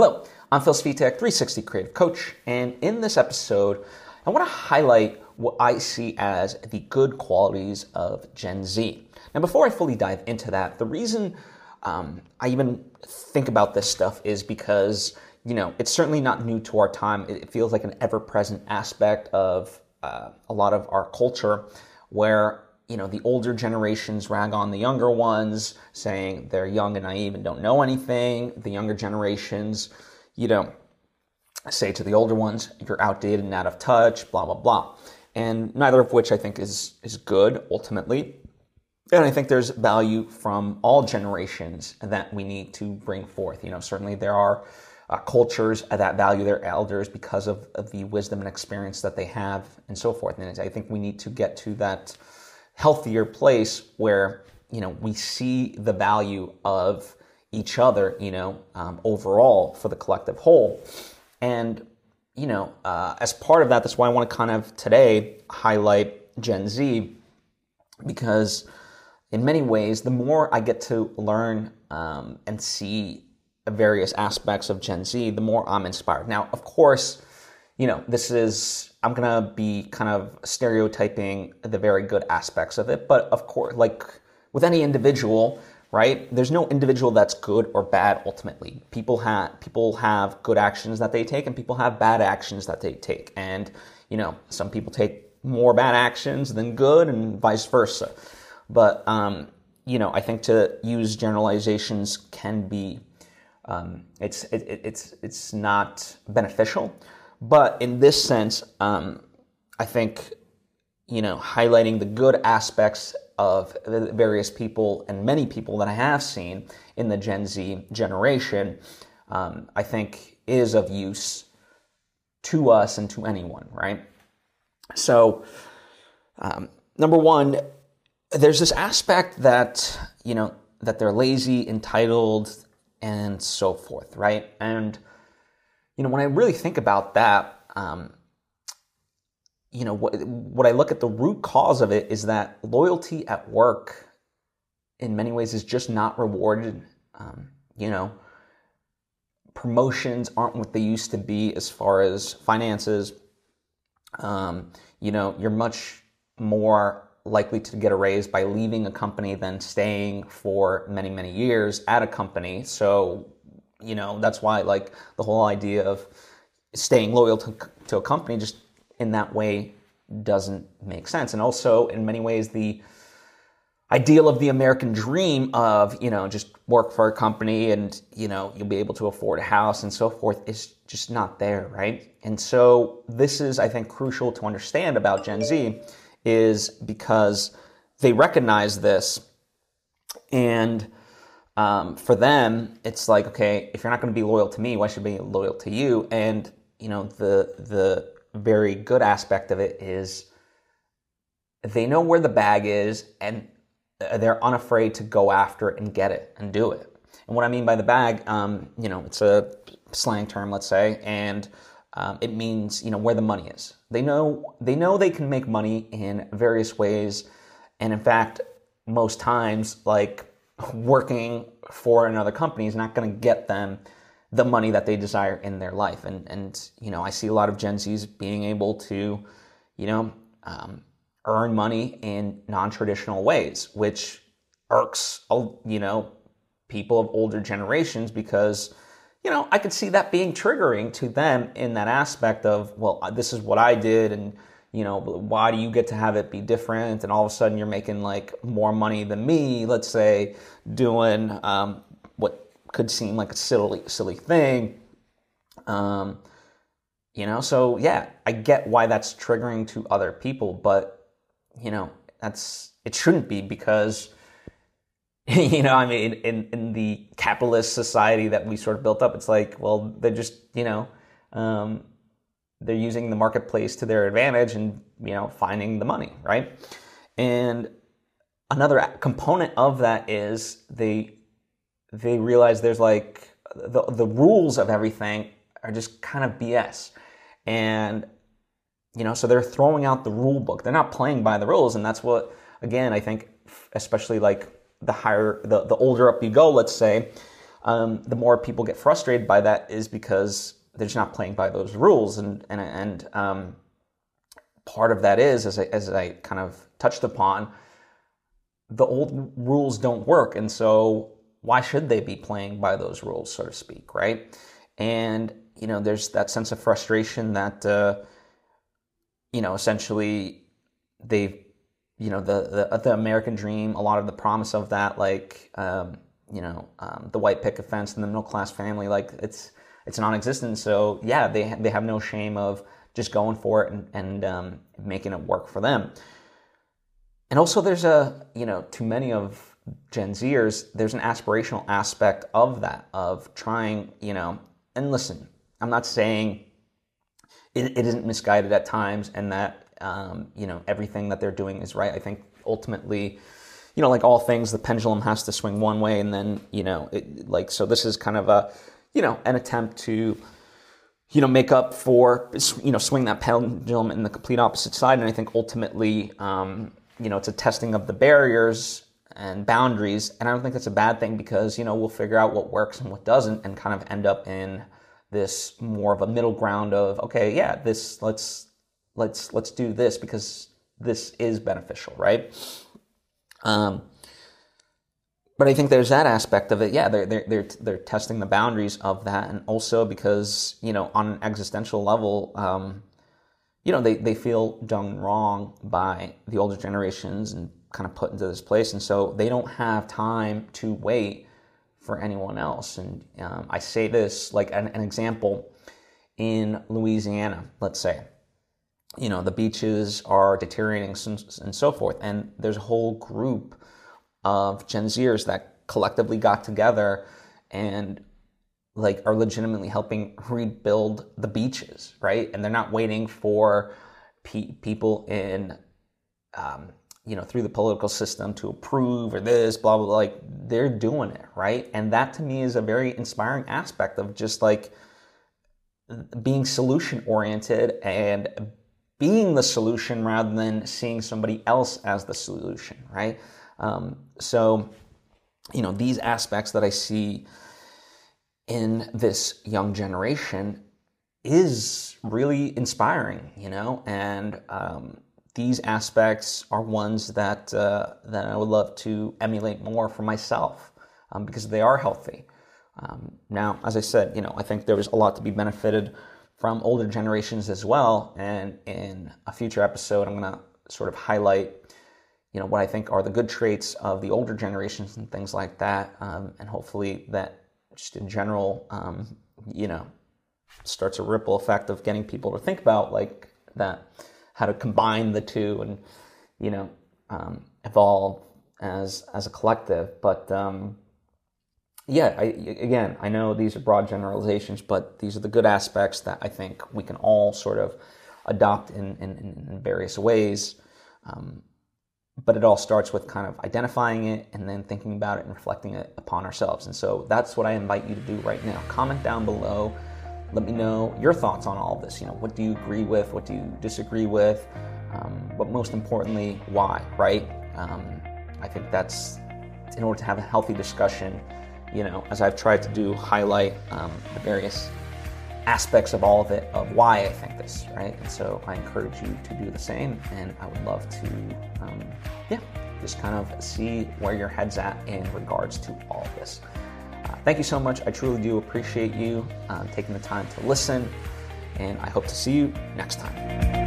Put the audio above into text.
Hello, I'm Phil Svitek, 360 Creative Coach, and in this episode, I want to highlight what I see as the good qualities of Gen Z. Now, before I fully dive into that, the reason um, I even think about this stuff is because, you know, it's certainly not new to our time. It feels like an ever present aspect of uh, a lot of our culture where you know, the older generations rag on the younger ones, saying they're young and naive and don't know anything. The younger generations, you know, say to the older ones, you're outdated and out of touch, blah, blah, blah. And neither of which I think is, is good ultimately. And I think there's value from all generations that we need to bring forth. You know, certainly there are uh, cultures that value their elders because of, of the wisdom and experience that they have and so forth. And I think we need to get to that healthier place where you know we see the value of each other you know um, overall for the collective whole. And you know uh, as part of that that's why i want to kind of today highlight gen z because in many ways the more i get to learn um, and see various aspects of gen z the more i'm inspired. Now of course you know this is I'm gonna be kind of stereotyping the very good aspects of it, but of course, like with any individual, right? There's no individual that's good or bad ultimately. People have people have good actions that they take, and people have bad actions that they take, and you know some people take more bad actions than good, and vice versa. But um, you know, I think to use generalizations can be um, it's it, it's it's not beneficial. But in this sense, um, I think, you know, highlighting the good aspects of the various people and many people that I have seen in the Gen Z generation, um, I think is of use to us and to anyone, right? So, um, number one, there's this aspect that, you know, that they're lazy, entitled, and so forth, right? And you know, when I really think about that, um, you know, what, what I look at the root cause of it is that loyalty at work in many ways is just not rewarded. Um, you know, promotions aren't what they used to be as far as finances. Um, you know, you're much more likely to get a raise by leaving a company than staying for many, many years at a company. So you know that's why like the whole idea of staying loyal to, to a company just in that way doesn't make sense. And also in many ways the ideal of the american dream of you know just work for a company and you know you'll be able to afford a house and so forth is just not there right? And so this is i think crucial to understand about gen z is because they recognize this and um, for them, it's like, okay, if you're not going to be loyal to me, why should I be loyal to you? And you know, the the very good aspect of it is they know where the bag is, and they're unafraid to go after it and get it and do it. And what I mean by the bag, um, you know, it's a slang term, let's say, and um, it means you know where the money is. They know they know they can make money in various ways, and in fact, most times, like working for another company is not going to get them the money that they desire in their life. And and you know, I see a lot of Gen Zs being able to, you know, um, earn money in non-traditional ways, which irks you know people of older generations because you know I could see that being triggering to them in that aspect of well, this is what I did and you know, why do you get to have it be different? And all of a sudden you're making like more money than me, let's say, doing um, what could seem like a silly, silly thing. Um, you know, so yeah, I get why that's triggering to other people, but you know, that's it shouldn't be because you know, I mean, in in the capitalist society that we sort of built up, it's like, well, they're just you know, um, they're using the marketplace to their advantage and you know finding the money right? And another component of that is they they realize there's like the the rules of everything are just kind of bs and you know so they're throwing out the rule book. They're not playing by the rules and that's what again i think especially like the higher the, the older up you go let's say um, the more people get frustrated by that is because they're just not playing by those rules. And, and, and um, part of that is, as I, as I kind of touched upon, the old rules don't work. And so why should they be playing by those rules, so to speak, right? And, you know, there's that sense of frustration that, uh, you know, essentially they've, you know, the, the, the American dream, a lot of the promise of that, like, um, you know, um, the white picket fence and the middle class family, like it's, it's non-existent. So yeah, they, they have no shame of just going for it and, and um, making it work for them. And also there's a, you know, to many of Gen Zers, there's an aspirational aspect of that, of trying, you know, and listen, I'm not saying it, it isn't misguided at times and that, um, you know, everything that they're doing is right. I think ultimately, you know, like all things, the pendulum has to swing one way and then, you know, it, like, so this is kind of a, you know, an attempt to, you know, make up for, you know, swing that pendulum in the complete opposite side. And I think ultimately, um, you know, it's a testing of the barriers and boundaries. And I don't think that's a bad thing because, you know, we'll figure out what works and what doesn't and kind of end up in this more of a middle ground of, okay, yeah, this, let's, let's, let's do this because this is beneficial, right? Um, but I think there's that aspect of it. Yeah, they're, they're, they're, they're testing the boundaries of that. And also because, you know, on an existential level, um, you know, they, they feel done wrong by the older generations and kind of put into this place. And so they don't have time to wait for anyone else. And um, I say this like an, an example in Louisiana, let's say. You know, the beaches are deteriorating and so forth. And there's a whole group of Gen Zers that collectively got together and like are legitimately helping rebuild the beaches, right? And they're not waiting for pe- people in, um, you know, through the political system to approve or this, blah, blah, blah. Like they're doing it, right? And that to me is a very inspiring aspect of just like being solution oriented and being the solution rather than seeing somebody else as the solution, right? Um, so, you know, these aspects that I see in this young generation is really inspiring, you know, and um, these aspects are ones that uh, that I would love to emulate more for myself um, because they are healthy. Um, now, as I said, you know, I think there was a lot to be benefited from older generations as well, and in a future episode, I'm going to sort of highlight, you know, what I think are the good traits of the older generations and things like that, um, and hopefully that just in general, um, you know, starts a ripple effect of getting people to think about like that, how to combine the two and, you know, um, evolve as as a collective. But um, yeah, I, again, I know these are broad generalizations, but these are the good aspects that I think we can all sort of adopt in, in, in various ways. Um, but it all starts with kind of identifying it and then thinking about it and reflecting it upon ourselves. And so that's what I invite you to do right now. Comment down below. Let me know your thoughts on all of this. You know, what do you agree with? What do you disagree with? Um, but most importantly, why, right? Um, I think that's in order to have a healthy discussion, you know, as I've tried to do, highlight um, the various aspects of all of it of why I think this, right? And so I encourage you to do the same, and I would love to, um, yeah, just kind of see where your head's at in regards to all of this. Uh, thank you so much. I truly do appreciate you uh, taking the time to listen, and I hope to see you next time.